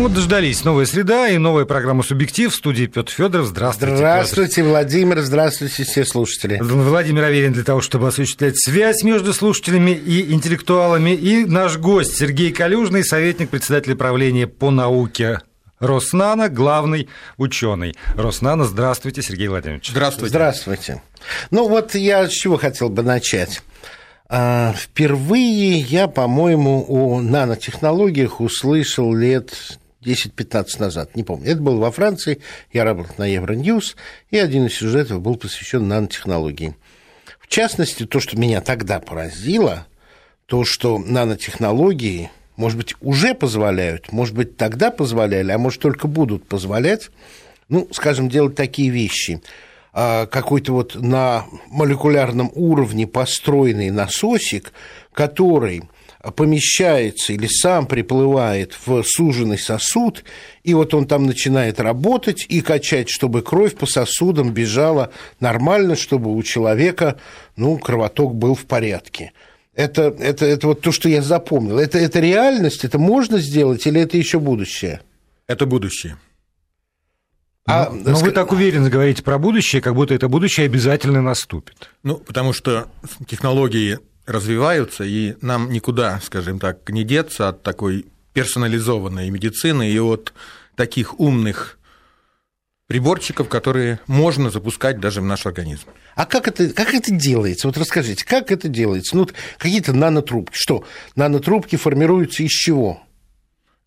Вот дождались. Новая среда и новая программа «Субъектив» в студии Петр Федоров. Здравствуйте. Здравствуйте, Петр. Владимир. Здравствуйте, все слушатели. Владимир Аверин для того, чтобы осуществлять связь между слушателями и интеллектуалами. И наш гость Сергей Калюжный, советник председателя правления по науке Роснана, главный ученый. Роснана, здравствуйте, Сергей Владимирович. Здравствуйте. Здравствуйте. Ну вот я с чего хотел бы начать. А, впервые я, по-моему, о нанотехнологиях услышал лет 10-15 назад, не помню. Это было во Франции, я работал на Евроньюз, и один из сюжетов был посвящен нанотехнологии. В частности, то, что меня тогда поразило, то, что нанотехнологии, может быть, уже позволяют, может быть, тогда позволяли, а может, только будут позволять, ну, скажем, делать такие вещи. А, какой-то вот на молекулярном уровне построенный насосик, который помещается или сам приплывает в суженный сосуд, и вот он там начинает работать и качать, чтобы кровь по сосудам бежала нормально, чтобы у человека ну, кровоток был в порядке. Это, это, это вот то, что я запомнил. Это, это реальность, это можно сделать или это еще будущее? Это будущее. А, но, но вы так уверенно говорите про будущее, как будто это будущее обязательно наступит. Ну, потому что технологии развиваются, и нам никуда, скажем так, не деться от такой персонализованной медицины и от таких умных приборчиков, которые можно запускать даже в наш организм. А как это, как это делается? Вот расскажите, как это делается? Ну, какие-то нанотрубки. Что? Нанотрубки формируются из чего?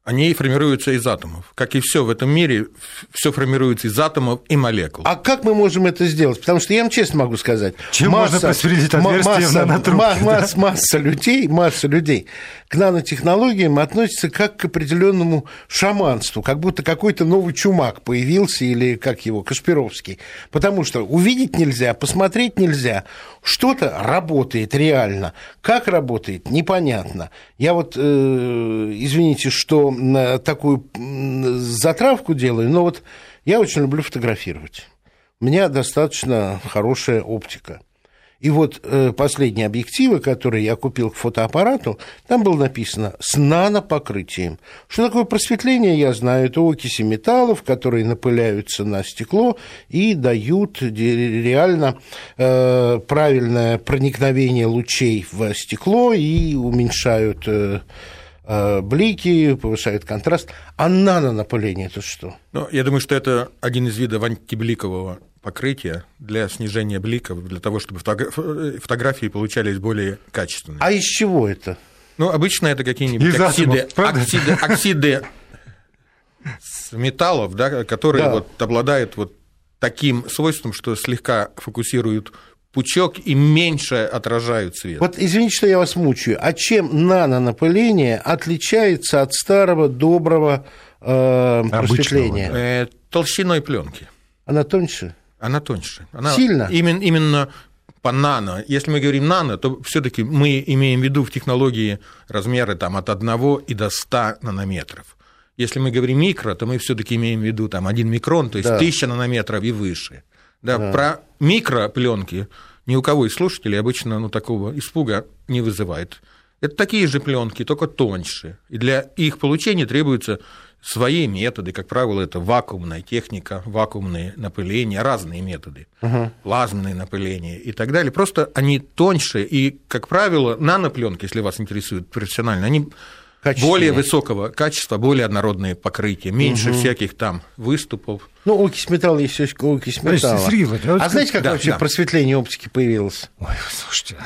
Они формируются из атомов. Как и все в этом мире, все формируется из атомов и молекул. А как мы можем это сделать? Потому что я вам честно могу сказать, чем масса, можно просверлить отверстие масса, в нанотрубке? Масса, да? масса, масса людей, масса людей к нанотехнологиям относятся как к определенному шаманству, как будто какой-то новый чумак появился или как его Кашпировский, потому что увидеть нельзя, посмотреть нельзя, что-то работает реально, как работает непонятно. Я вот, э, извините, что такую затравку делаю, но вот я очень люблю фотографировать. У меня достаточно хорошая оптика. И вот э, последние объективы, которые я купил к фотоаппарату, там было написано «с нанопокрытием». Что такое просветление, я знаю. Это окиси металлов, которые напыляются на стекло и дают реально э, правильное проникновение лучей в стекло и уменьшают... Э, Э, блики, повышает контраст. А нанонапыление – это что? Ну, я думаю, что это один из видов антибликового покрытия для снижения бликов, для того, чтобы фотографии получались более качественными. А из чего это? Ну, обычно это какие-нибудь оксиды, оксиды, оксиды металлов, да, которые да. Вот обладают вот таким свойством, что слегка фокусируют пучок и меньше отражают свет. Вот извините, что я вас мучаю. А чем нанонапыление отличается от старого доброго э, просветления? Э, толщиной пленки. Она тоньше? Она тоньше. Она Сильно? Именно, именно по нано. Если мы говорим нано, то все-таки мы имеем в виду в технологии размеры там, от 1 и до 100 нанометров. Если мы говорим микро, то мы все-таки имеем в виду там, 1 микрон, то есть да. 1000 нанометров и выше. Да, да. Про микропленки ни у кого из слушателей обычно ну, такого испуга не вызывает. Это такие же пленки, только тоньше. И для их получения требуются свои методы. Как правило, это вакуумная техника, вакуумные напыления, разные методы, угу. плазменные напыления и так далее. Просто они тоньше, и, как правило, нанопленки, если вас интересует профессионально, они более высокого качества, более однородные покрытия, меньше угу. всяких там выступов. Ну, окись металла есть окись металла. Сергей а знаете, как да, вообще да. просветление оптики появилось? Ой, слушайте.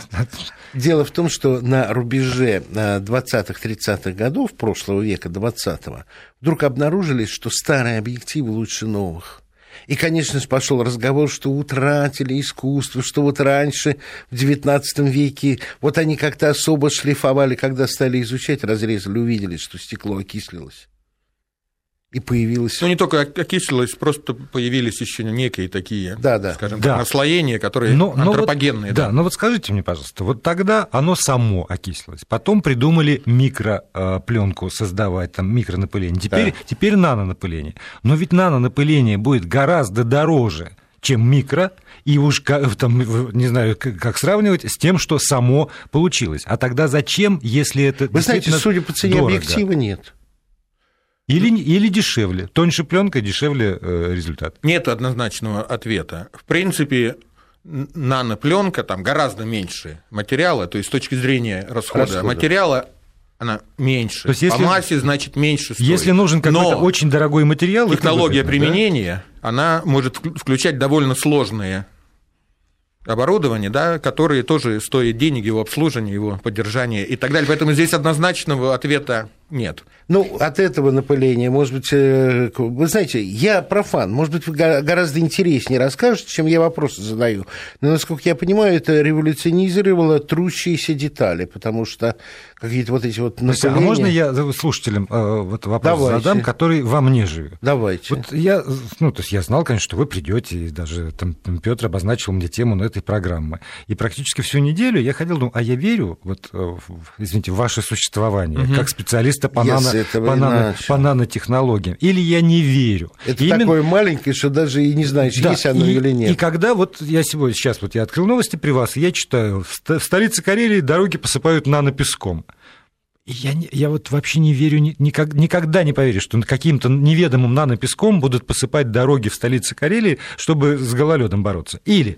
Дело в том, что на рубеже 20-30-х годов прошлого века, 20-го, вдруг обнаружили, что старые объективы лучше новых. И, конечно же, пошел разговор, что утратили искусство, что вот раньше, в XIX веке, вот они как-то особо шлифовали, когда стали изучать, разрезали, увидели, что стекло окислилось и появилось. Ну, не только окислилось, просто появились еще некие такие, да, да. скажем да. так, наслоения, которые но, но антропогенные. Вот, да. да, но вот скажите мне, пожалуйста, вот тогда оно само окислилось, потом придумали микропленку создавать, там, микронапыление, теперь, да. теперь нанонапыление. Но ведь нанонапыление будет гораздо дороже, чем микро, и уж там, не знаю, как сравнивать с тем, что само получилось. А тогда зачем, если это Вы знаете, судя по цене дорого? объектива, нет. Или, или дешевле. Тоньше пленка, дешевле э, результат. Нет однозначного ответа. В принципе, нанопленка там гораздо меньше материала, то есть с точки зрения расхода, расхода. материала она меньше. То есть, если, По массе, значит, меньше стоит. Если нужен какой-то очень дорогой материал... Технология применения, да? она может включать довольно сложные оборудование, да, которые тоже стоят денег, его обслуживание, его поддержание и так далее. Поэтому здесь однозначного ответа нет. Ну, от этого напыления, может быть, э, вы знаете, я профан, может быть, вы гораздо интереснее расскажете, чем я вопросы задаю. Но, насколько я понимаю, это революционизировало трущиеся детали, потому что какие-то вот эти вот напыления... А можно я слушателям э, вот вопрос Давайте. задам, который во мне живет? Давайте. Вот я, ну, то есть я знал, конечно, что вы придете, и даже там Петр обозначил мне тему на этой программы. И практически всю неделю я ходил, думаю, а я верю, вот, э, извините, в ваше существование, угу. как специалиста по, нано, по, нано, по нанотехнологиям. Или я не верю. Это Именно... такое маленькое, что даже и не знаешь, да, есть оно и, или нет. И когда вот я сегодня, сейчас вот я открыл новости при вас, я читаю, в столице Карелии дороги посыпают нанопеском. Я, я вот вообще не верю, никак, никогда не поверю, что каким-то неведомым нанопеском будут посыпать дороги в столице Карелии, чтобы с гололедом бороться. Или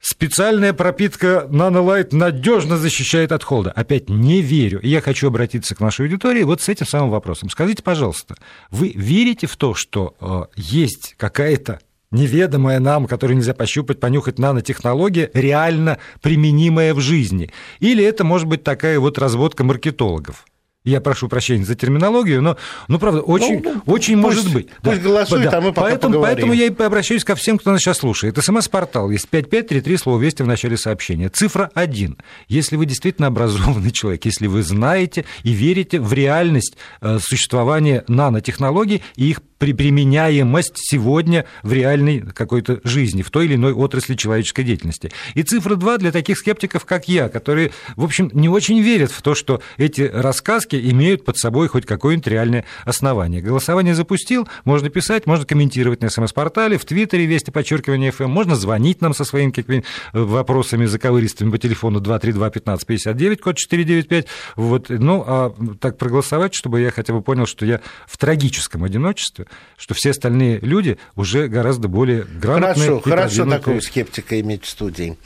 Специальная пропитка Nanolight надежно защищает от холода. Опять не верю. И я хочу обратиться к нашей аудитории вот с этим самым вопросом. Скажите, пожалуйста, вы верите в то, что э, есть какая-то неведомая нам, которую нельзя пощупать, понюхать нанотехнология, реально применимая в жизни? Или это может быть такая вот разводка маркетологов? Я прошу прощения за терминологию, но, ну, правда, очень, ну, очень пусть, может быть. Пусть да. голосует, да. а мы пока поэтому, поговорим. поэтому я и обращаюсь ко всем, кто нас сейчас слушает. СМС-портал есть 5533, слово «Вести» в начале сообщения. Цифра 1. Если вы действительно образованный человек, если вы знаете и верите в реальность э, существования нанотехнологий и их при применяемость сегодня в реальной какой-то жизни, в той или иной отрасли человеческой деятельности. И цифра 2 для таких скептиков, как я, которые, в общем, не очень верят в то, что эти рассказки имеют под собой хоть какое-нибудь реальное основание. Голосование запустил, можно писать, можно комментировать на СМС-портале, в Твиттере, вести подчеркивание ФМ, можно звонить нам со своими какими-то вопросами заковыристыми по телефону 232-1559, код 495. Вот. Ну, а так проголосовать, чтобы я хотя бы понял, что я в трагическом одиночестве, что все остальные люди уже гораздо более грамотные. Хорошо, хорошо такого скептика иметь в студии.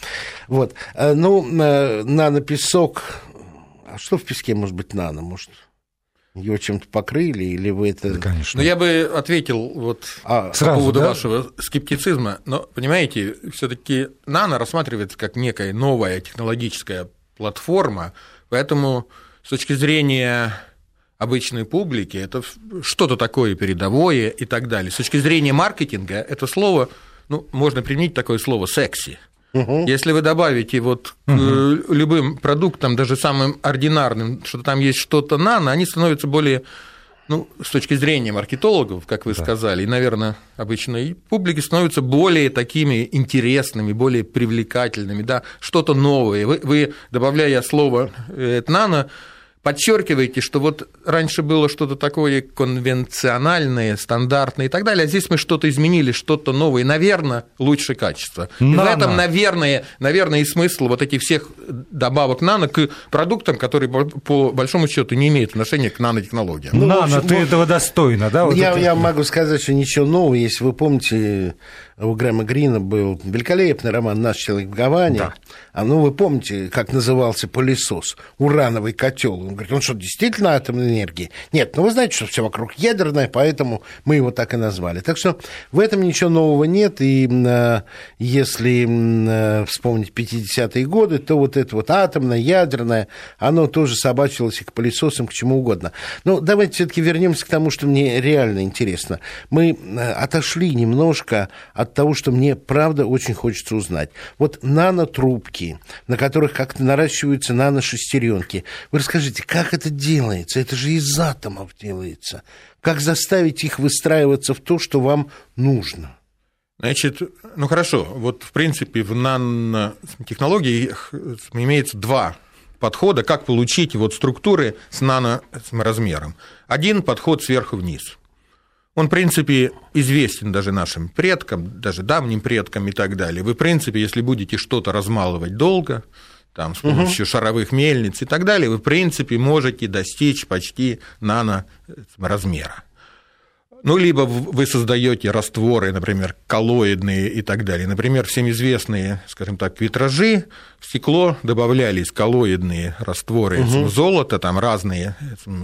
Вот. Э, ну, э, нано-песок. А что в песке может быть нано? Может, его чем-то покрыли, или вы это... Да, конечно. Ну, я бы ответил вот а, по поводу да? вашего скептицизма. Но, понимаете, все таки нано рассматривается как некая новая технологическая платформа, поэтому с точки зрения обычной публики, это что-то такое передовое и так далее. С точки зрения маркетинга, это слово, ну, можно применить такое слово «секси». Угу. Если вы добавите вот угу. к любым продуктам, даже самым ординарным, что там есть что-то нано, они становятся более, ну, с точки зрения маркетологов, как вы да. сказали, и, наверное, обычной публики, становятся более такими интересными, более привлекательными, да, что-то новое. Вы, вы добавляя слово э, «нано», подчеркиваете, что вот раньше было что-то такое конвенциональное, стандартное и так далее, а здесь мы что-то изменили, что-то новое, наверное, лучшее качество. И в этом, наверное, наверное, и смысл вот этих всех добавок нано к продуктам, которые по большому счету не имеют отношения к нанотехнологиям. Ну, нано, общем, ты вот, этого достойно, да? Вот я, это... я могу сказать, что ничего нового, если вы помните, у Грэма Грина был великолепный роман «Наш человек в Гаване». Да. А ну, вы помните, как назывался пылесос? Урановый котел. Он говорит, он что, действительно атомная энергия? Нет, ну вы знаете, что все вокруг ядерное, поэтому мы его так и назвали. Так что в этом ничего нового нет. И э, если э, вспомнить 50-е годы, то вот это вот атомное, ядерное, оно тоже собачилось и к пылесосам, к чему угодно. Но давайте все-таки вернемся к тому, что мне реально интересно. Мы отошли немножко от от того, что мне, правда, очень хочется узнать. Вот нанотрубки, на которых как-то наращиваются наношестеренки. Вы расскажите, как это делается? Это же из атомов делается. Как заставить их выстраиваться в то, что вам нужно? Значит, ну хорошо, вот в принципе в нанотехнологии имеется два подхода, как получить вот структуры с наноразмером. Один подход сверху вниз – он, в принципе, известен даже нашим предкам, даже давним предкам и так далее. Вы, в принципе, если будете что-то размалывать долго, там, с помощью угу. шаровых мельниц и так далее, вы, в принципе, можете достичь почти наноразмера. Ну, либо вы создаете растворы, например, коллоидные и так далее. Например, всем известные, скажем так, витражи, в стекло добавлялись коллоидные растворы угу. золота, там разные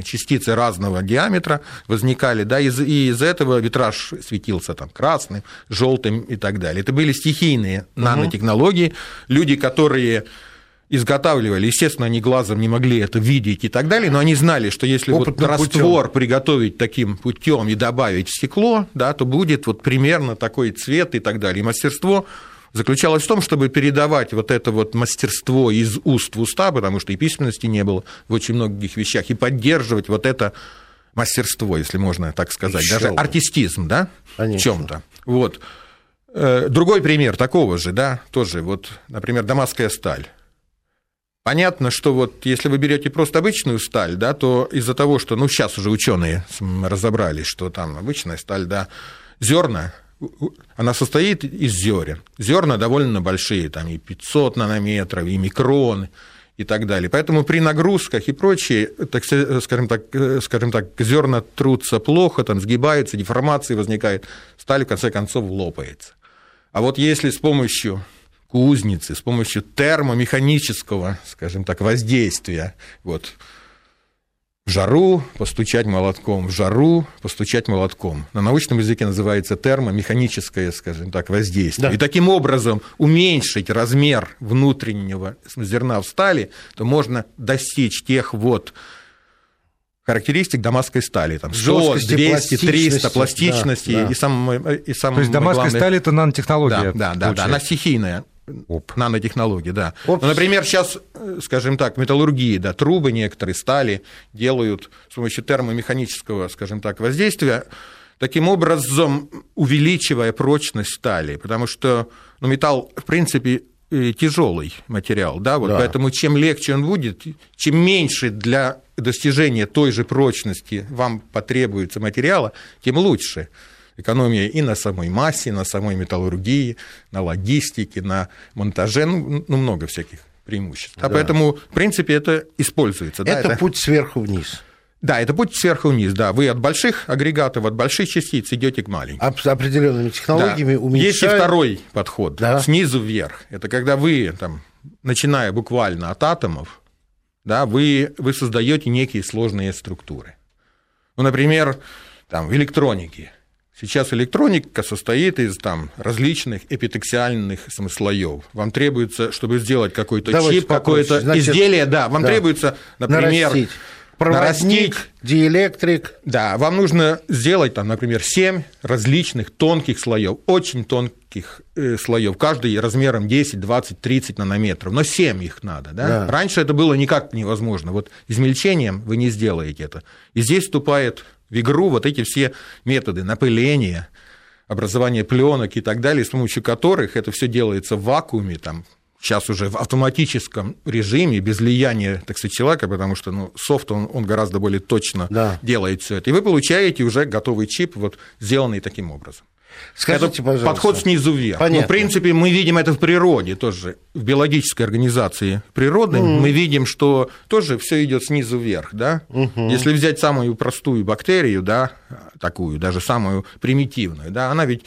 частицы разного диаметра возникали, да, и из этого витраж светился там красным, желтым и так далее. Это были стихийные угу. нанотехнологии, люди, которые изготавливали. Естественно, они глазом не могли это видеть и так далее, но они знали, что если Опытным вот раствор путем. приготовить таким путем и добавить стекло, да, то будет вот примерно такой цвет и так далее. И мастерство заключалось в том, чтобы передавать вот это вот мастерство из уст в уста, потому что и письменности не было в очень многих вещах, и поддерживать вот это мастерство, если можно так сказать, Еще даже артистизм, да, Конечно. в чем-то. Вот. Э, другой пример такого же, да, тоже, вот, например, дамасская сталь. Понятно, что вот если вы берете просто обычную сталь, да, то из-за того, что, ну, сейчас уже ученые разобрались, что там обычная сталь, да, зерна, она состоит из зерен. Зерна довольно большие, там и 500 нанометров, и микрон, и так далее. Поэтому при нагрузках и прочее, так, скажем так, скажем так, зерна трутся плохо, там сгибаются, деформации возникают, сталь в конце концов лопается. А вот если с помощью кузницы с помощью термомеханического, скажем так, воздействия. Вот. В жару постучать молотком, в жару постучать молотком. На научном языке называется термомеханическое, скажем так, воздействие. Да. И таким образом уменьшить размер внутреннего зерна в стали, то можно достичь тех вот характеристик дамасской стали. Там 100, 200, 300 пластичности. Да, да. И, самое, и самое То есть дамасская главное... сталь – это нанотехнология? Да, да, да, да, она стихийная. Оп. Нанотехнологии, да. Ну, например, сейчас, скажем так, металлургии, да, трубы некоторые, стали делают с помощью термомеханического, скажем так, воздействия, таким образом увеличивая прочность стали, потому что ну, металл, в принципе, тяжелый материал, да, вот да. поэтому чем легче он будет, чем меньше для достижения той же прочности вам потребуется материала, тем лучше экономия и на самой массе, на самой металлургии, на логистике, на монтаже, ну, ну много всяких преимуществ. А да. А поэтому, в принципе, это используется. Это, да, это путь сверху вниз. Да, это путь сверху вниз, да. Вы от больших агрегатов, от больших частиц идете к маленьким. С определенными технологиями да. уменьшают... Есть и второй подход, да. снизу вверх. Это когда вы, там, начиная буквально от атомов, да, вы, вы создаете некие сложные структуры. Ну, например, там, в электронике Сейчас электроника состоит из там, различных эпитексиальных слоев. Вам требуется, чтобы сделать какой-то чип, какое-то изделие, да, вам да. требуется, например, нарастить. Проводник, нарастить. диэлектрик. Да, вам нужно сделать, там, например, 7 различных тонких слоев, очень тонких э, слоев, каждый размером 10, 20, 30 нанометров, но 7 их надо. Да? Да. Раньше это было никак невозможно. Вот измельчением вы не сделаете это. И здесь вступает в игру вот эти все методы напыления, образования пленок и так далее, с помощью которых это все делается в вакууме, там, сейчас уже в автоматическом режиме, без влияния, так сказать, человека, потому что ну, софт, он, он гораздо более точно да. делает все это. И вы получаете уже готовый чип, вот, сделанный таким образом. Скажите, это пожалуйста. подход снизу вверх. Понятно. Ну, в принципе, мы видим это в природе тоже, в биологической организации природы. Mm. Мы видим, что тоже все идет снизу вверх. Да? Mm-hmm. Если взять самую простую бактерию, да, такую, даже самую примитивную, да, она ведь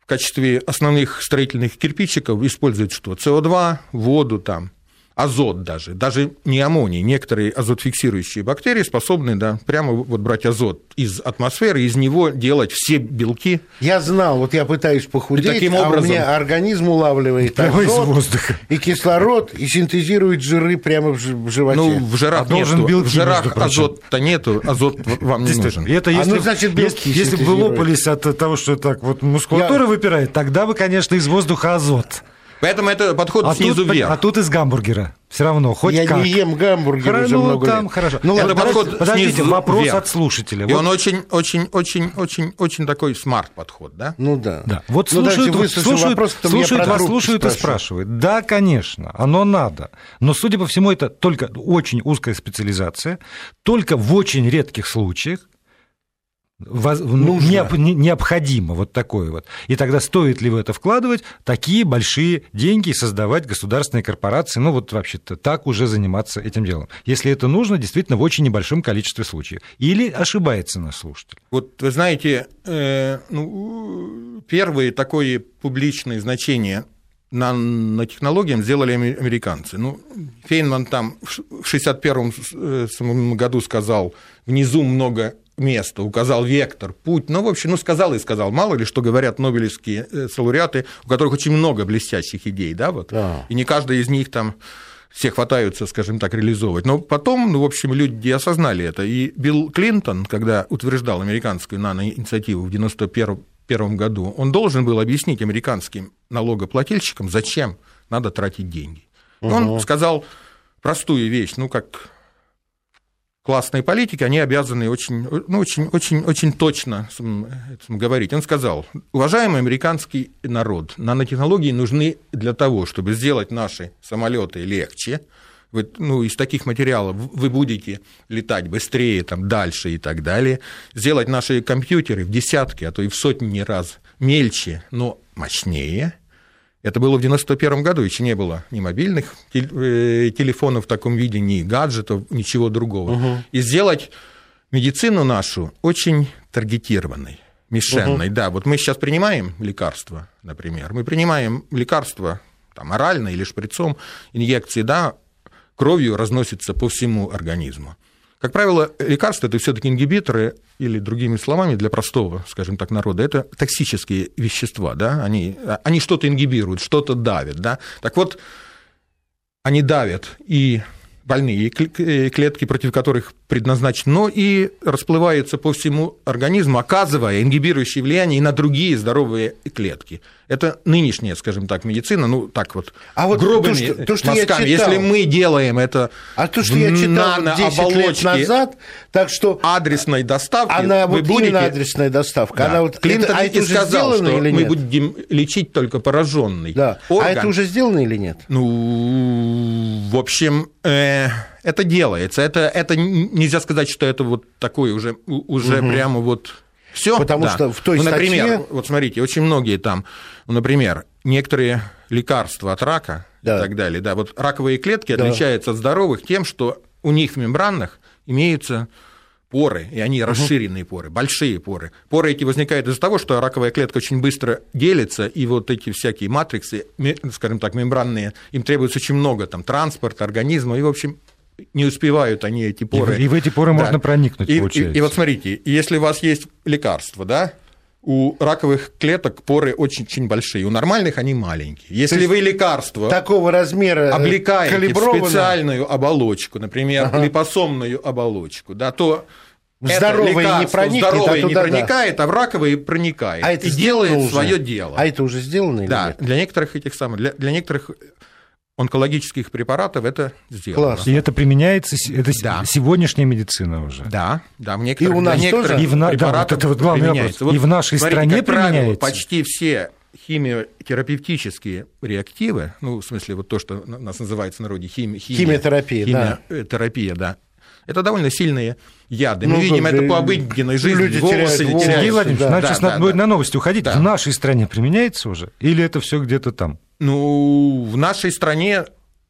в качестве основных строительных кирпичиков использует что? СО2, воду там, азот даже, даже не аммоний. Некоторые азотфиксирующие бактерии способны да, прямо вот брать азот из атмосферы, из него делать все белки. Я знал, вот я пытаюсь похудеть, и таким образом... а у меня организм улавливает азот из воздуха. и кислород, и синтезирует жиры прямо в животе. Ну, в жирах а нету, белки, в жирах азот-то нету, азот вам не нужен. Это если, а ну, значит, белки если, если бы вы лопались от того, что так вот мускулатура я... выпирает, тогда вы, конечно, из воздуха азот. Поэтому это подход а снизу тут, вверх. А тут из гамбургера. Все равно, хоть Я как. не ем гамбургер уже ну, много там лет. Хорошо. Ну, это ладно, подход подождите, снизу вопрос вверх. от слушателя. И вот. он очень, очень, очень, очень, очень такой смарт-подход, да? Ну да. да. Вот ну, слушают, вот, слушают, вопрос, слушают вас, слушают и спрашивают. Да, конечно, оно надо. Но, судя по всему, это только очень узкая специализация, только в очень редких случаях, воз... необходимо вот такое вот. И тогда стоит ли в это вкладывать такие большие деньги и создавать государственные корпорации, ну вот вообще-то так уже заниматься этим делом. Если это нужно, действительно, в очень небольшом количестве случаев. Или ошибается наш слушатель. Вот вы знаете, э, ну, первые такое публичное значение нанотехнологиям сделали американцы. Ну, Фейнман там в 1961 э, году сказал, внизу много место, указал вектор, путь. Ну, в общем, ну, сказал и сказал. Мало ли, что говорят нобелевские э, лауреаты, у которых очень много блестящих идей, да, вот. Да. И не каждая из них там все хватаются, скажем так, реализовывать. Но потом, ну, в общем, люди осознали это. И Билл Клинтон, когда утверждал американскую наноинициативу в 1991 году, он должен был объяснить американским налогоплательщикам, зачем надо тратить деньги. Угу. Он сказал простую вещь, ну, как классной политики, они обязаны очень, ну, очень, очень, очень точно говорить. Он сказал, уважаемый американский народ, нанотехнологии нужны для того, чтобы сделать наши самолеты легче, вы, ну, из таких материалов вы будете летать быстрее, там, дальше и так далее, сделать наши компьютеры в десятки, а то и в сотни раз мельче, но мощнее – это было в 1991 году, еще не было ни мобильных э, телефонов в таком виде, ни гаджетов, ничего другого. Угу. И сделать медицину нашу очень таргетированной, мишенной. Угу. Да, вот мы сейчас принимаем лекарства, например, мы принимаем лекарства там, орально или шприцом, инъекции, да, кровью разносится по всему организму. Как правило, лекарства это все-таки ингибиторы, или другими словами, для простого, скажем так, народа, это токсические вещества, да, они, они что-то ингибируют, что-то давят, да. Так вот, они давят и больные э, клетки, против которых предназначен, но и расплываются по всему организму, оказывая ингибирующее влияние и на другие здоровые клетки. Это нынешняя, скажем так, медицина, ну так вот, а вот грубыми то, что, то, что мазками. Я читал, Если мы делаем это а то, что я читал 10 лет назад, так что адресной доставки, она вы вот будете... адресная доставка, да. она вот Клинтон это, а это сказал, что или нет? мы будем лечить только пораженный да. орган. А это уже сделано или нет? Ну, в общем, э, это делается. Это, это нельзя сказать, что это вот такое уже, уже угу. прямо вот все. Потому да. что в той ну, например, статье... вот смотрите, очень многие там, ну, например, некоторые лекарства от рака да. и так далее, да, вот раковые клетки да. отличаются от здоровых тем, что у них в мембранах имеются поры, и они расширенные поры, большие поры. Поры эти возникают из-за того, что раковая клетка очень быстро делится, и вот эти всякие матриксы, скажем так, мембранные, им требуется очень много там транспорта организма, и, в общем, не успевают они эти поры. И, и в эти поры да. можно проникнуть, и, получается. И, и вот смотрите, если у вас есть лекарство, да, у раковых клеток поры очень-очень большие, у нормальных они маленькие. Если вы лекарство такого размера облекаете в специальную оболочку, например, ага. липосомную оболочку, да, то здоровое не проникнет, здоровое а не проникает, да. а в раковые проникает. А это и делает свое дело. А это уже сделано или да, нет? для некоторых этих самых, для, для некоторых онкологических препаратов это сделано. Класс. И это применяется, это да. сегодняшняя медицина уже. Да, да, в некоторых, и у нас тоже? И в, на, да, вот это вот главный вопрос. Вот, и в нашей смотрите, стране как применяется. Правило, почти все химиотерапевтические реактивы, ну, в смысле, вот то, что у нас называется в народе хими, химия, химиотерапия, химиотерапия, да. да. Это довольно сильные яды. Мы ну, видим это по обыденной жизни. Люди волосы теряют, Сергей Владимирович, да, значит, да, надо да, будет да. на новости уходить. Да. В нашей стране применяется уже? Или это все где-то там? Ну, в нашей стране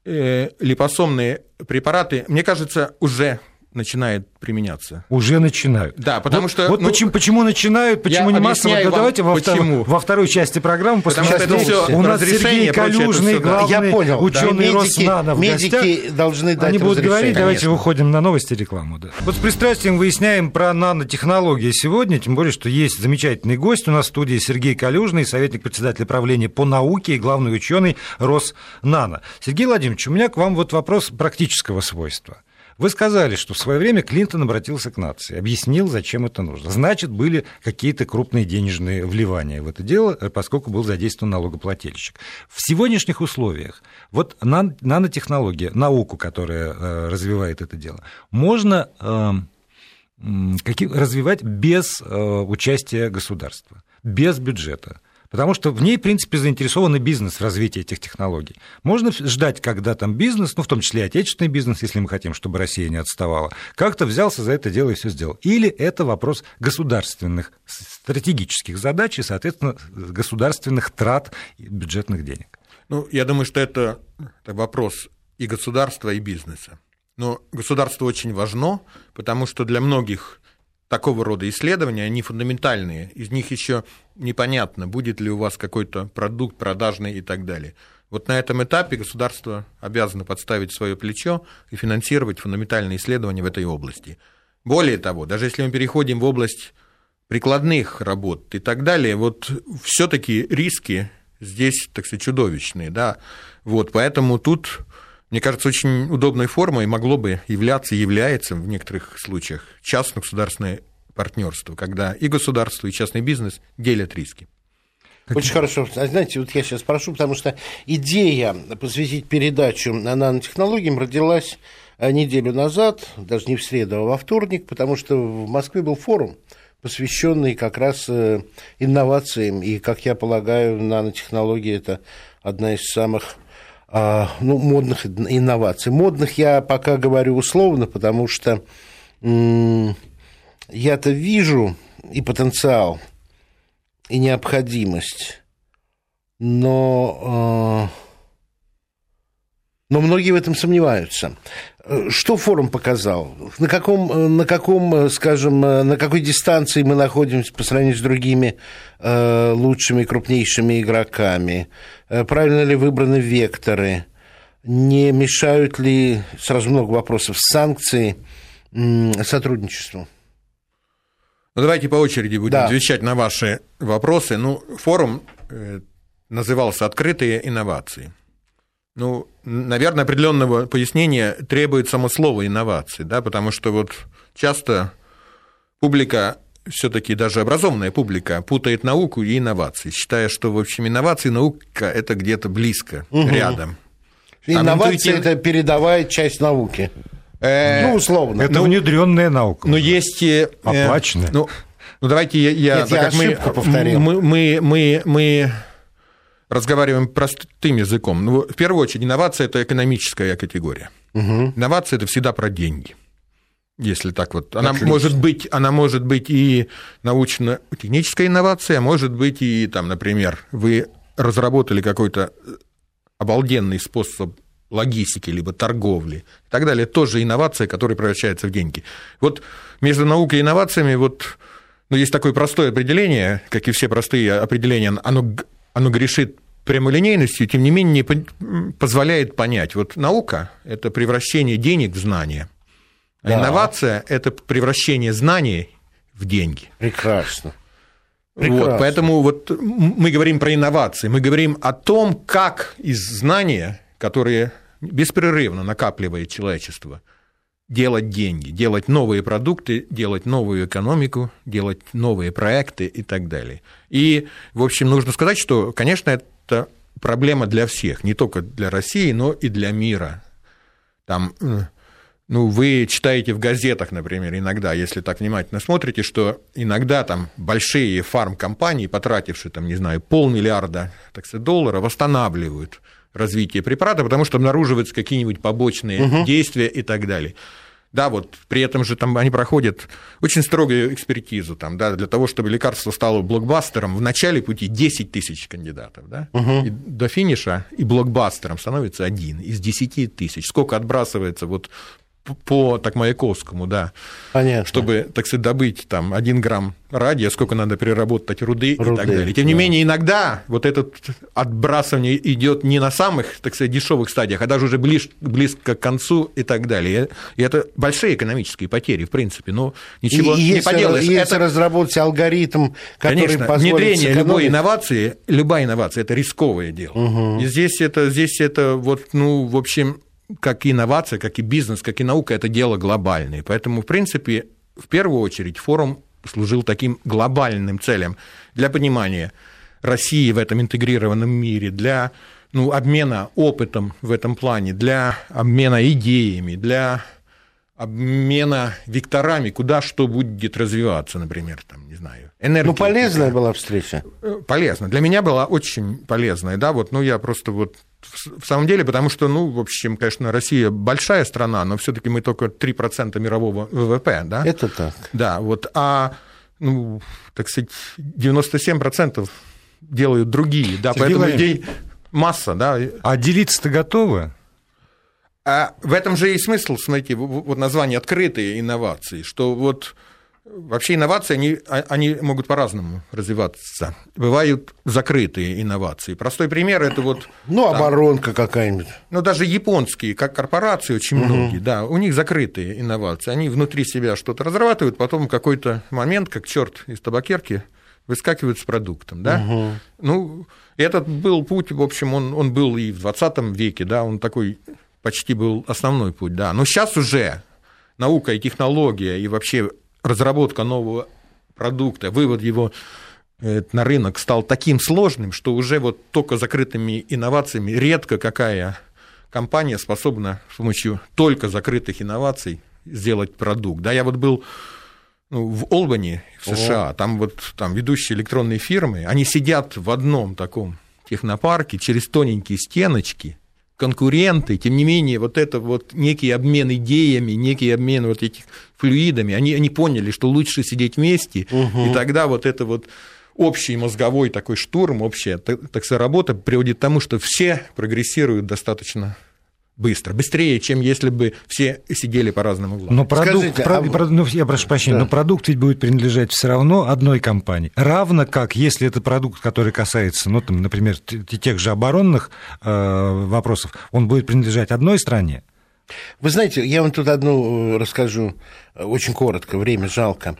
э, липосомные препараты, мне кажется, уже начинает применяться. Уже начинают. Да, потому вот, что... Вот ну, почему, почему начинают, почему не массово? Да, давайте во, почему. Втор, во второй части программы. Потому что это У нас Сергей Калюжный, главный Я понял, ученый да. Роснана в медики гостях. должны дать Они будут говорить, давайте выходим на новости рекламу. Да. Вот с пристрастием выясняем про нанотехнологии сегодня, тем более, что есть замечательный гость у нас в студии Сергей Калюжный, советник председателя правления по науке и главный ученый Роснана. Сергей Владимирович, у меня к вам вот вопрос практического свойства. Вы сказали, что в свое время Клинтон обратился к нации, объяснил, зачем это нужно. Значит, были какие-то крупные денежные вливания в это дело, э, поскольку был задействован налогоплательщик. В сегодняшних условиях вот нанотехнология, науку, которая э, развивает это дело, можно эм, развивать без э, участия государства, без бюджета. Потому что в ней, в принципе, заинтересован бизнес в развитии этих технологий. Можно ждать, когда там бизнес, ну, в том числе и отечественный бизнес, если мы хотим, чтобы Россия не отставала, как-то взялся за это дело и все сделал. Или это вопрос государственных стратегических задач и, соответственно, государственных трат бюджетных денег. Ну, я думаю, что это вопрос и государства, и бизнеса. Но государство очень важно, потому что для многих такого рода исследования, они фундаментальные. Из них еще непонятно, будет ли у вас какой-то продукт продажный и так далее. Вот на этом этапе государство обязано подставить свое плечо и финансировать фундаментальные исследования в этой области. Более того, даже если мы переходим в область прикладных работ и так далее, вот все-таки риски здесь, так сказать, чудовищные, да. Вот, поэтому тут мне кажется, очень удобной формой могло бы являться, является в некоторых случаях частно-государственное партнерство, когда и государство, и частный бизнес делят риски. Очень хорошо. А знаете, вот я сейчас спрошу, потому что идея посвятить передачу нанотехнологиям родилась э, неделю назад, даже не в среду, а во вторник, потому что в Москве был форум, посвященный как раз э, инновациям. И, как я полагаю, нанотехнологии – это одна из самых ну, модных инноваций. Модных я пока говорю условно, потому что я-то вижу и потенциал, и необходимость, но, а, но многие в этом сомневаются. Что форум показал? На каком, на каком, скажем, на какой дистанции мы находимся по сравнению с другими э, лучшими, крупнейшими игроками? Э, правильно ли выбраны векторы? Не мешают ли, сразу много вопросов, санкции сотрудничеству? Ну, давайте по очереди будем да. отвечать на ваши вопросы. Ну, форум э, назывался «Открытые инновации». Ну, наверное, определенного пояснения требует само слово инновации, да, потому что вот часто публика все-таки даже образованная публика путает науку и инновации, считая, что, в общем, инновации и наука – это где-то близко, угу. рядом. Инновация а это передовая часть науки. Э, ну, условно. Это ну, внедренная наука. Но есть... Э, Оплаченная. Ну, ну, давайте я... я, Нет, я ошибку мы, повторил. Мы, мы, мы, мы разговариваем простым языком. Ну, в первую очередь, инновация – это экономическая категория. Угу. Инновация – это всегда про деньги. Если так вот. Она может, быть, она может быть и научно-техническая инновация, а может быть и, там, например, вы разработали какой-то обалденный способ логистики, либо торговли и так далее, тоже инновация, которая превращается в деньги. Вот между наукой и инновациями вот, ну, есть такое простое определение, как и все простые определения, оно, оно грешит прямолинейностью, тем не менее не позволяет понять. Вот наука – это превращение денег в знания, а да. инновация – это превращение знаний в деньги. Прекрасно. Прекрасно. Вот, поэтому вот мы говорим про инновации, мы говорим о том, как из знания, которые беспрерывно накапливает человечество, делать деньги, делать новые продукты, делать новую экономику, делать новые проекты и так далее. И, в общем, нужно сказать, что, конечно, это проблема для всех, не только для России, но и для мира. Там, ну, вы читаете в газетах, например, иногда, если так внимательно смотрите, что иногда там большие фармкомпании, потратившие, там, не знаю, полмиллиарда так сказать, долларов, восстанавливают развитие препарата, потому что обнаруживаются какие-нибудь побочные угу. действия и так далее. Да, вот при этом же там они проходят очень строгую экспертизу, там, да, для того, чтобы лекарство стало блокбастером, в начале пути 10 тысяч кандидатов, да, угу. и до финиша и блокбастером становится один из 10 тысяч. Сколько отбрасывается вот по так Маяковскому, да, Понятно. чтобы, так сказать, добыть там один грамм радия, сколько надо переработать руды, руды и так далее. Тем не да. менее, иногда вот это отбрасывание идет не на самых, так сказать, дешевых стадиях, а даже уже ближ, близко к концу и так далее. И это большие экономические потери, в принципе, но ничего и не если, поделаешь. Если это... разработать алгоритм, который Конечно, позволит внедрение сэкономить... любой инновации, любая инновация – это рисковое дело. Угу. И здесь это, здесь это вот, ну, в общем, как и инновация, как и бизнес, как и наука, это дело глобальное. Поэтому, в принципе, в первую очередь форум служил таким глобальным целям для понимания России в этом интегрированном мире, для ну, обмена опытом в этом плане, для обмена идеями, для обмена векторами, куда что будет развиваться, например, там, не знаю, энергия. Ну, полезная была встреча. Э, полезно. Для меня была очень полезная, да, вот, ну, я просто вот в самом деле, потому что, ну, в общем, конечно, Россия большая страна, но все таки мы только 3% мирового ВВП, да? Это так. Да, вот, а, ну, так сказать, 97% делают другие, да, Сергей поэтому идей масса, да. А делиться-то готовы? А в этом же и смысл, смотрите, вот название «открытые инновации», что вот вообще инновации, они, а, они могут по-разному развиваться. Бывают закрытые инновации. Простой пример – это вот… Ну, там, оборонка какая-нибудь. Ну, даже японские, как корпорации, очень угу. многие, да, у них закрытые инновации. Они внутри себя что-то разрабатывают, потом какой-то момент, как черт из табакерки, выскакивают с продуктом, да. Угу. Ну, этот был путь, в общем, он, он был и в 20 веке, да, он такой почти был основной путь, да. Но сейчас уже наука и технология, и вообще разработка нового продукта, вывод его э, на рынок стал таким сложным, что уже вот только закрытыми инновациями редко какая компания способна с помощью только закрытых инноваций сделать продукт. Да, я вот был ну, в Олбани, в США, О. там вот там ведущие электронные фирмы, они сидят в одном таком технопарке через тоненькие стеночки, конкуренты, тем не менее, вот это вот некий обмен идеями, некий обмен вот этих флюидами, они, они поняли, что лучше сидеть вместе, угу. и тогда вот это вот общий мозговой такой штурм, общая так, так сказать, работа приводит к тому, что все прогрессируют достаточно быстро, быстрее, чем если бы все сидели по разным углам. Но продукт, Скажите, про, а... про, ну, я прошу прощения, да. но продукт ведь будет принадлежать все равно одной компании. Равно как, если это продукт, который касается, ну, там, например, тех же оборонных э, вопросов, он будет принадлежать одной стране. Вы знаете, я вам тут одну э, расскажу э, очень коротко, время жалко.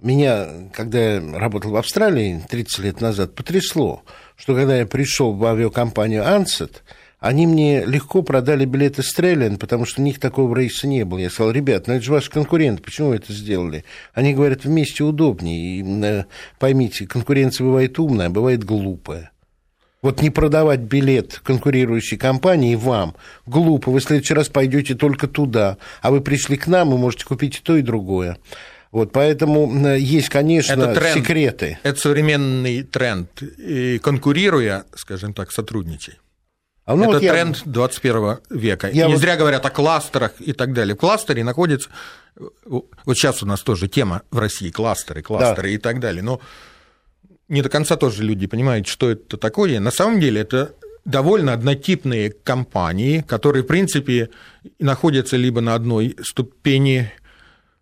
Меня, когда я работал в Австралии 30 лет назад, потрясло, что когда я пришел в авиакомпанию «Ансет», они мне легко продали билеты Стрелин, потому что у них такого рейса не было. Я сказал, ребят, ну это же ваш конкурент, почему вы это сделали? Они говорят, вместе удобнее. И, э, поймите, конкуренция бывает умная, а бывает глупая. Вот не продавать билет конкурирующей компании вам глупо. Вы в следующий раз пойдете только туда, а вы пришли к нам, и можете купить и то, и другое. Вот, поэтому э, есть, конечно, это тренд, секреты. Это современный тренд. И конкурируя, скажем так, сотрудничай. А ну, это вот тренд я... 21 века. Я не вот... зря говорят о кластерах и так далее. В кластере находится... Вот сейчас у нас тоже тема в России, кластеры, кластеры да. и так далее. Но не до конца тоже люди понимают, что это такое. На самом деле это довольно однотипные компании, которые, в принципе, находятся либо на одной ступени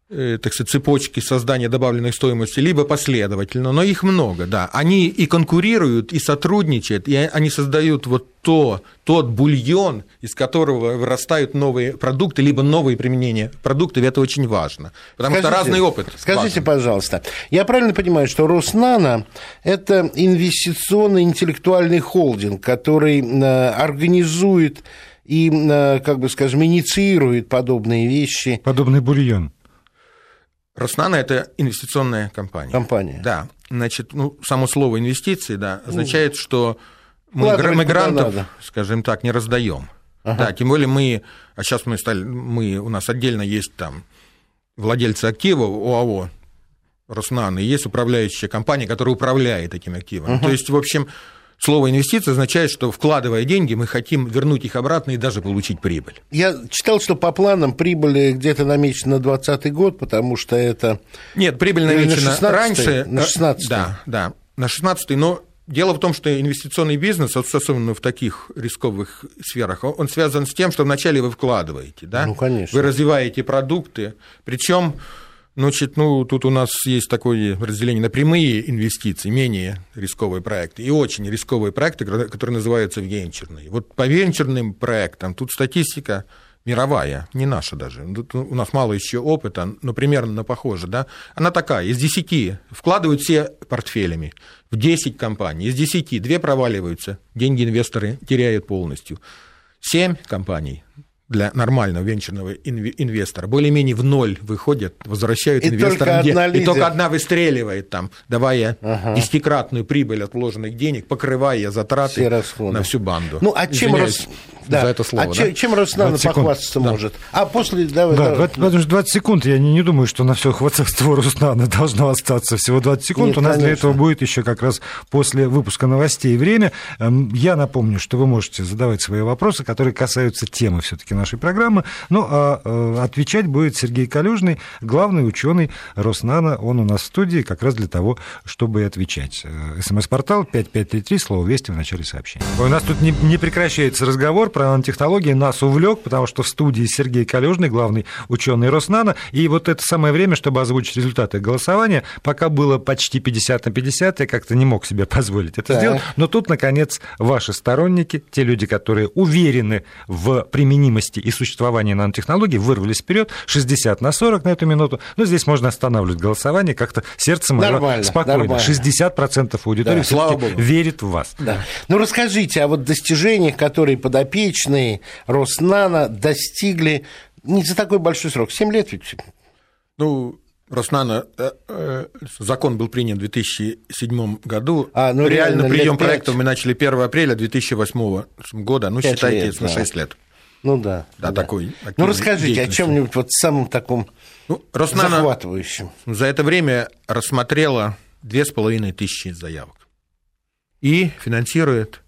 так сказать, цепочки создания добавленной стоимости, либо последовательно, но их много, да. Они и конкурируют, и сотрудничают, и они создают вот то, тот бульон, из которого вырастают новые продукты, либо новые применения продуктов, это очень важно, потому скажите, что разный опыт. Скажите, важен. пожалуйста, я правильно понимаю, что Роснано – это инвестиционный интеллектуальный холдинг, который э, организует и, э, как бы скажем, инициирует подобные вещи. Подобный бульон. Роснана – это инвестиционная компания. Компания. Да. Значит, ну, само слово инвестиции, да, означает, ну, что мы, мы грантов, скажем так, не раздаем. Ага. Да, тем более мы, а сейчас мы стали, мы, у нас отдельно есть там владельцы актива ОАО Роснана, и есть управляющая компания, которая управляет этим активом. Ага. То есть, в общем, Слово инвестиция означает, что вкладывая деньги, мы хотим вернуть их обратно и даже получить прибыль. Я читал, что по планам прибыли где-то намечена на 2020 год, потому что это... Нет, прибыль намечена на раньше. На 16 Да, да, на 16 но Дело в том, что инвестиционный бизнес, особенно в таких рисковых сферах, он связан с тем, что вначале вы вкладываете, да? Ну, конечно. Вы развиваете продукты, причем Значит, ну, тут у нас есть такое разделение на прямые инвестиции, менее рисковые проекты, и очень рисковые проекты, которые называются венчурные. Вот по венчурным проектам тут статистика мировая, не наша даже. Тут у нас мало еще опыта, но примерно похоже, да. Она такая, из 10 вкладывают все портфелями, в 10 компаний, из 10 две проваливаются, деньги инвесторы теряют полностью. 7 компаний для нормального венчурного инвестора более-менее в ноль выходят, возвращают и инвесторам, только и только одна выстреливает там, давая ага. десятикратную прибыль от вложенных денег, покрывая затраты на всю банду. Ну, а чем, рос... да. за это слово. А да? чем Роснано похвастаться да. может? А после... Давай, да, 20, 20, 20 секунд. Я не, не думаю, что на все хвастовство Роснано должно остаться всего 20 секунд. Нет, У нас конечно. для этого будет еще как раз после выпуска новостей время. Эм, я напомню, что вы можете задавать свои вопросы, которые касаются темы все-таки нашей программы. Ну, а э, отвечать будет Сергей Калюжный, главный ученый Роснано. Он у нас в студии как раз для того, чтобы отвечать. Э, СМС-портал 5533, слово «Вести» в начале сообщения. У нас тут не, не прекращается разговор про нанотехнологии. Нас увлек, потому что в студии Сергей Калюжный, главный ученый Роснано. И вот это самое время, чтобы озвучить результаты голосования, пока было почти 50 на 50, я как-то не мог себе позволить это так. сделать. Но тут, наконец, ваши сторонники, те люди, которые уверены в применимости и существовании нанотехнологий, вырвались вперед 60 на 40 на эту минуту. Но здесь можно останавливать голосование, как-то сердце мое спокойно. Нормально. 60% аудитории да, все-таки верит в вас. Да. Ну, расскажите о вот достижениях, которые подопечные Роснана достигли не за такой большой срок, 7 лет ведь. Ну, Роснано, э, э, закон был принят в 2007 году. А, ну, реально, реально прием проектов мы начали 1 апреля 2008 года. Ну, считайте, лет, на 6 да. лет. Ну да. Да, да. такой. Ну расскажите о чем-нибудь вот самом таком ну, Роснано захватывающем. За это время рассмотрела две с половиной тысячи заявок и финансирует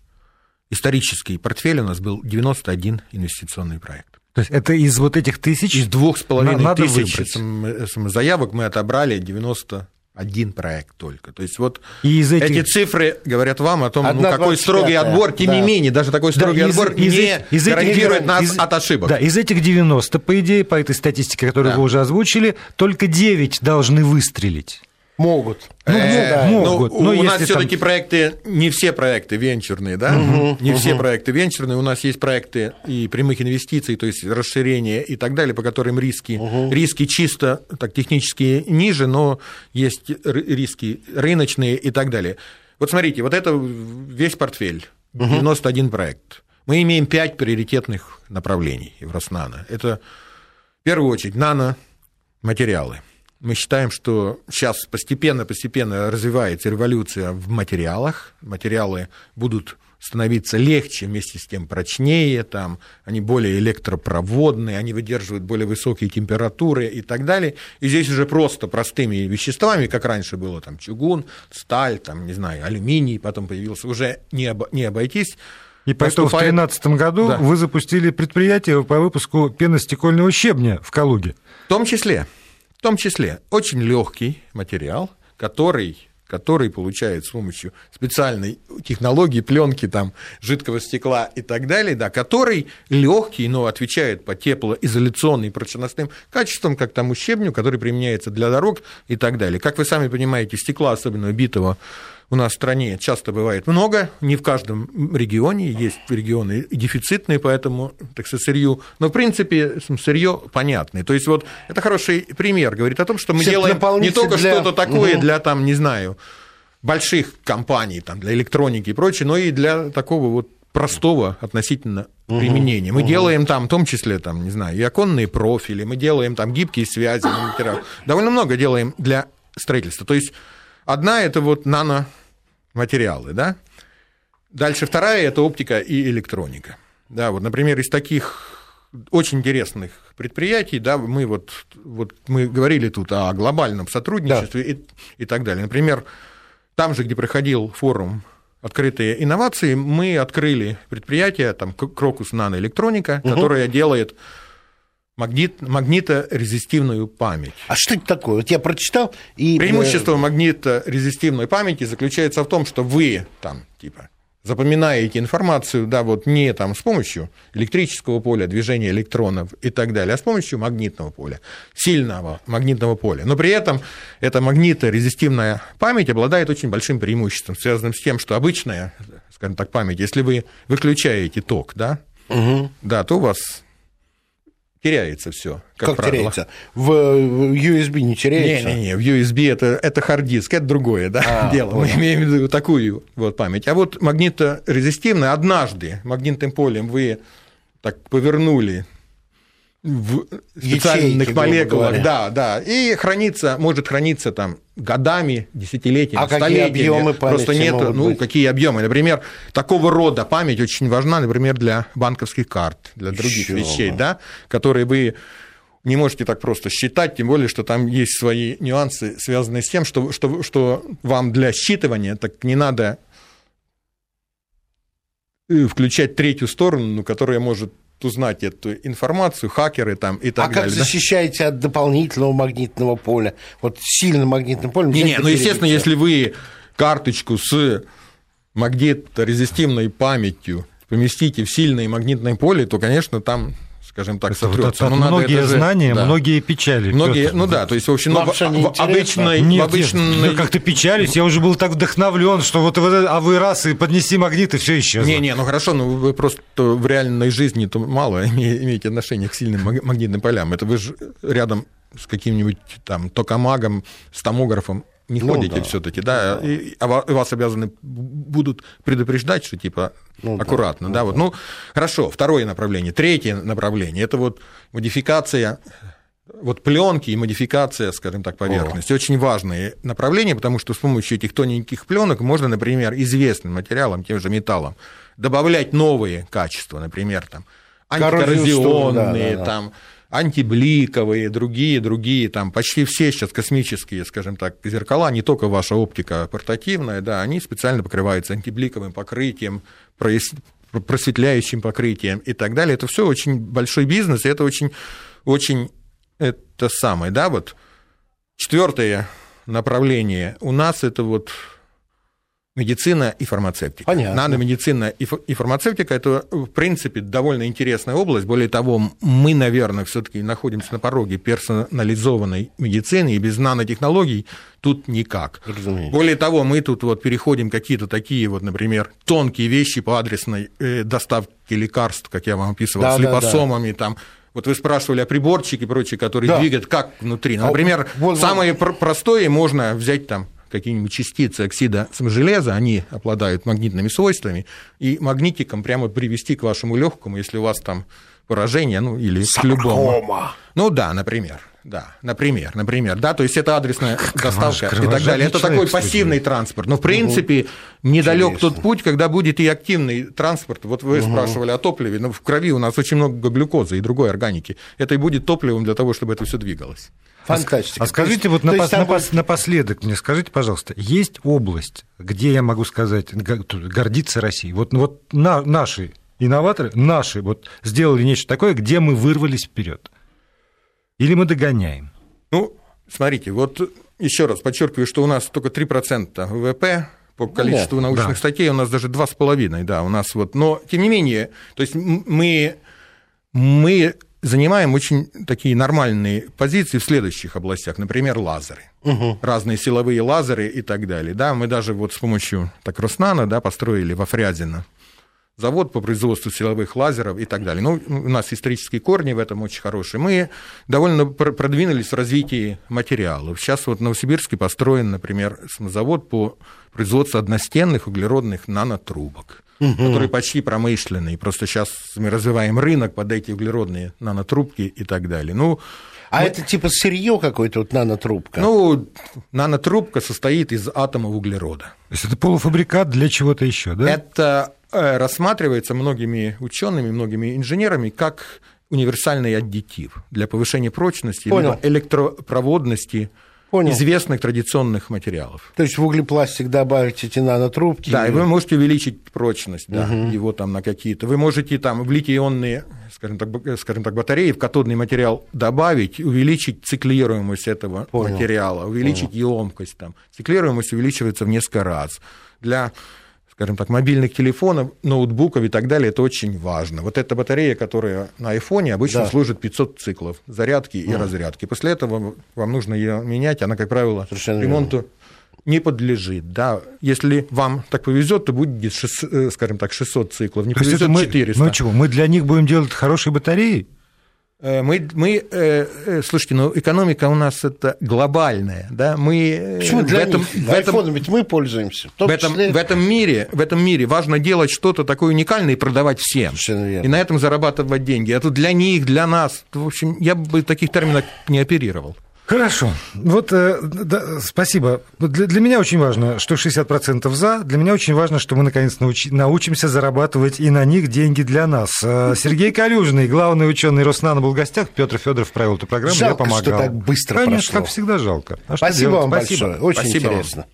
исторический портфель у нас был 91 инвестиционный проект. То есть это из вот этих тысяч? Из двух с половиной тысяч заявок мы отобрали 90 один проект только. То есть вот и из этих... эти цифры говорят вам о том, ну, какой строгий отбор, тем да. не менее, даже такой строгий да, отбор из, не из, гарантирует из, нас из, от ошибок. Да, из этих 90, по идее, по этой статистике, которую да. вы уже озвучили, только 9 должны выстрелить. Могут. Ну, э, могут. Ну, но у нас все-таки там... проекты, не все проекты венчурные, да? Угу, не угу. все проекты венчурные. У нас есть проекты и прямых инвестиций, то есть расширение и так далее, по которым риски, угу. риски чисто так технически ниже, но есть риски рыночные и так далее. Вот смотрите, вот это весь портфель, 91 угу. проект. Мы имеем 5 приоритетных направлений в Роснано. Это в первую очередь наноматериалы мы считаем, что сейчас постепенно-постепенно развивается революция в материалах. Материалы будут становиться легче, вместе с тем прочнее, там, они более электропроводные, они выдерживают более высокие температуры и так далее. И здесь уже просто простыми веществами, как раньше было там чугун, сталь, там, не знаю, алюминий, потом появился, уже не, об, не обойтись. И поэтому Поступает... в 2013 году да. вы запустили предприятие по выпуску пеностекольного щебня в Калуге. В том числе. В том числе очень легкий материал, который который получает с помощью специальной технологии пленки, там, жидкого стекла и так далее, да, который легкий, но отвечает по теплоизоляционным и прочностным качествам, как тому щебню, который применяется для дорог и так далее. Как вы сами понимаете, стекла, особенно битого, у нас в стране часто бывает много, не в каждом регионе, есть регионы дефицитные, поэтому, так сказать, сырью, но, в принципе, сырье понятное. То есть, вот это хороший пример, говорит о том, что мы Все делаем не только для... что-то такое угу. для, там, не знаю, больших компаний, там, для электроники и прочее, но и для такого вот простого относительно угу, применения. Мы угу. делаем там, в том числе, там, не знаю, и оконные профили, мы делаем там гибкие связи на материалах. Довольно много делаем для строительства. То есть одна это вот нано материалы, да? Дальше вторая – это оптика и электроника. Да, вот, например, из таких очень интересных предприятий, да, мы вот, вот мы говорили тут о глобальном сотрудничестве да. и, и так далее. Например, там же, где проходил форум «Открытые инновации», мы открыли предприятие, там, Крокус Наноэлектроника, угу. которое делает магнит, магниторезистивную память. А что это такое? Вот я прочитал и... Э, Преимущество магниторезистивной памяти заключается в том, что вы там, типа, запоминаете информацию, да, вот не там с помощью электрического поля, движения электронов и так далее, а с помощью магнитного поля, сильного магнитного поля. Но при этом эта магниторезистивная память обладает очень большим преимуществом, связанным с тем, что обычная, скажем так, память, если вы выключаете ток, да, угу. да, то у вас теряется все. Как, как правило. теряется? В USB не теряется? Не-не-не, в USB это, это хард-диск, это другое да, а, дело. Понял. Мы имеем в виду такую вот память. А вот магниторезистивная, однажды магнитным полем вы так повернули в специальных Ячейки, молекулах, да, да, и хранится, может храниться там годами, десятилетиями, А какие столетиями. объемы Просто памяти нет, могут ну быть? какие объемы. Например, такого рода память очень важна, например, для банковских карт, для других Ещё вещей, да, которые вы не можете так просто считать, тем более, что там есть свои нюансы, связанные с тем, что, что, что вам для считывания так не надо э, включать третью сторону, которая может узнать эту информацию, хакеры там и так а далее. как да. защищаете от дополнительного магнитного поля? Вот сильным магнитным полем. Не, не, да ну естественно, если вы карточку с магниторезистивной памятью поместите в сильное магнитное поле, то, конечно, там, скажем так, Это вот сотрется. от- Но от надо многие же- знания, да. многие печали. Многие, Пётр. ну да, то есть, в общем, ну, Вам в, в обычной... Нет, в обычной... нет, я как-то печались, я уже был так вдохновлен, что вот, вот а вы раз и поднеси магнит, и все исчезло. Не, не, ну хорошо, ну вы просто в реальной жизни то мало име- имеете отношение к сильным маг- магнитным полям. Это вы же рядом с каким-нибудь там токомагом, с томографом не Ну ходите да. все-таки, да, и, а ва- вас обязаны будут предупреждать, что типа Ну да, аккуратно, да, вот. Ну хорошо, второе направление, третье направление, это вот модификация вот пленки и модификация, скажем так, поверхности. Очень важные направления, потому что с помощью этих тоненьких пленок можно, например, известным материалам, тем же металлам, добавлять новые качества, например, там, антикоррозионные, да, да, да. там, антибликовые, другие, другие, там, почти все сейчас космические, скажем так, зеркала, не только ваша оптика портативная, да, они специально покрываются антибликовым покрытием, просветляющим покрытием и так далее. Это все очень большой бизнес, и это очень, очень это самое, да, вот. Четвертое направление у нас это вот медицина и фармацевтика. Понятно. Наномедицина и фа- и фармацевтика это, в принципе, довольно интересная область. Более того, мы, наверное, все-таки находимся на пороге персонализованной медицины, и без нанотехнологий тут никак. Разумеется. Более того, мы тут вот переходим какие-то такие вот, например, тонкие вещи по адресной э, доставке лекарств, как я вам описывал, Да, с да, да. липосомами, там, вот вы спрашивали о приборчике и прочее, которые Да. двигают как внутри. Ну, А Например, вот- вот- самое пр- простое можно взять там какие-нибудь частицы оксида железа, они обладают магнитными свойствами, и магнитиком прямо привести к вашему легкому, если у вас там поражение, ну или к любому. Саркома. Ну да, например. Да, например, например, да, то есть это адресная доставка и так далее. Это такой кстати. пассивный транспорт. Но в принципе недалек Интересно. тот путь, когда будет и активный транспорт. Вот вы спрашивали о топливе, но в крови у нас очень много глюкозы и другой органики. Это и будет топливом для того, чтобы это все двигалось. Фантастика. А скажите То есть- вот то есть напос- будет- напоследок мне, скажите, пожалуйста, есть область, где я могу сказать, гордиться Россией? Вот, ну вот на- наши инноваторы, наши, вот сделали нечто такое, где мы вырвались вперед? Или мы догоняем? Ну, смотрите, вот еще раз подчеркиваю, что у нас только 3% ВВП по количеству Понятно, научных да. статей, у нас даже 2,5%, да, у нас вот, но тем не менее, то есть мы, мы занимаем очень такие нормальные позиции в следующих областях, например, лазеры. Разные силовые лазеры и так далее. Да, мы даже вот с помощью так, Роснана да, построили во Фрязино завод по производству силовых лазеров и так далее. Ну, у нас исторические корни в этом очень хорошие. Мы довольно пр- продвинулись в развитии материалов. Сейчас вот в Новосибирске построен, например, завод по производству одностенных углеродных нанотрубок, которые почти промышленные. Просто сейчас мы развиваем рынок под эти углеродные нанотрубки и так далее. Ну, А это типа сырье какое-то, вот нанотрубка? ну, нанотрубка состоит из атомов углерода. То есть это полуфабрикат для чего-то еще, да? Это э, рассматривается многими учеными, многими инженерами как универсальный аддитив для повышения прочности, Понял. либо электропроводности Понял. известных традиционных материалов. То есть в углепластик добавить эти нанотрубки? Да, и вы можете увеличить прочность да, его там на какие-то. Вы можете там в литий-ионные, скажем так, скажем так, батареи в катодный материал добавить, увеличить циклируемость этого Понял. материала, увеличить емкость там. Циклируемость увеличивается в несколько раз. Для скажем так, мобильных телефонов, ноутбуков и так далее, это очень важно. Вот эта батарея, которая на айфоне, обычно Да. служит 500 циклов зарядки и разрядки. После этого вам нужно ее менять, она, как правило, Совершенно ремонту не подлежит. Да. Если вам так повезет, то будет, э, скажем так, 600 циклов, не То повезет мы, 400. ну чего, мы для них будем делать хорошие батареи? Э, мы, мы, э, э, слушайте, ну экономика у нас это глобальная, да? Мы Почему для в этом, них? В этом, ведь мы пользуемся. В, в, этом, в этом мире, в этом мире важно делать что-то такое уникальное и продавать всем, и на этом зарабатывать деньги. Это для них, для нас. В общем, я бы таких терминов не оперировал. Хорошо. Вот э, да, спасибо. Для, для меня очень важно, что 60% за. Для меня очень важно, что мы наконец научи, научимся зарабатывать и на них деньги для нас. Э, Сергей Калюжный, главный ученый Роснана, был в гостях. Петр Федоров провел эту программу. Жалко, я помогал. что так быстро Конечно, прошло. как всегда жалко. А Спасибо вам Спасибо. большое. Очень Спасибо интересно. Вам.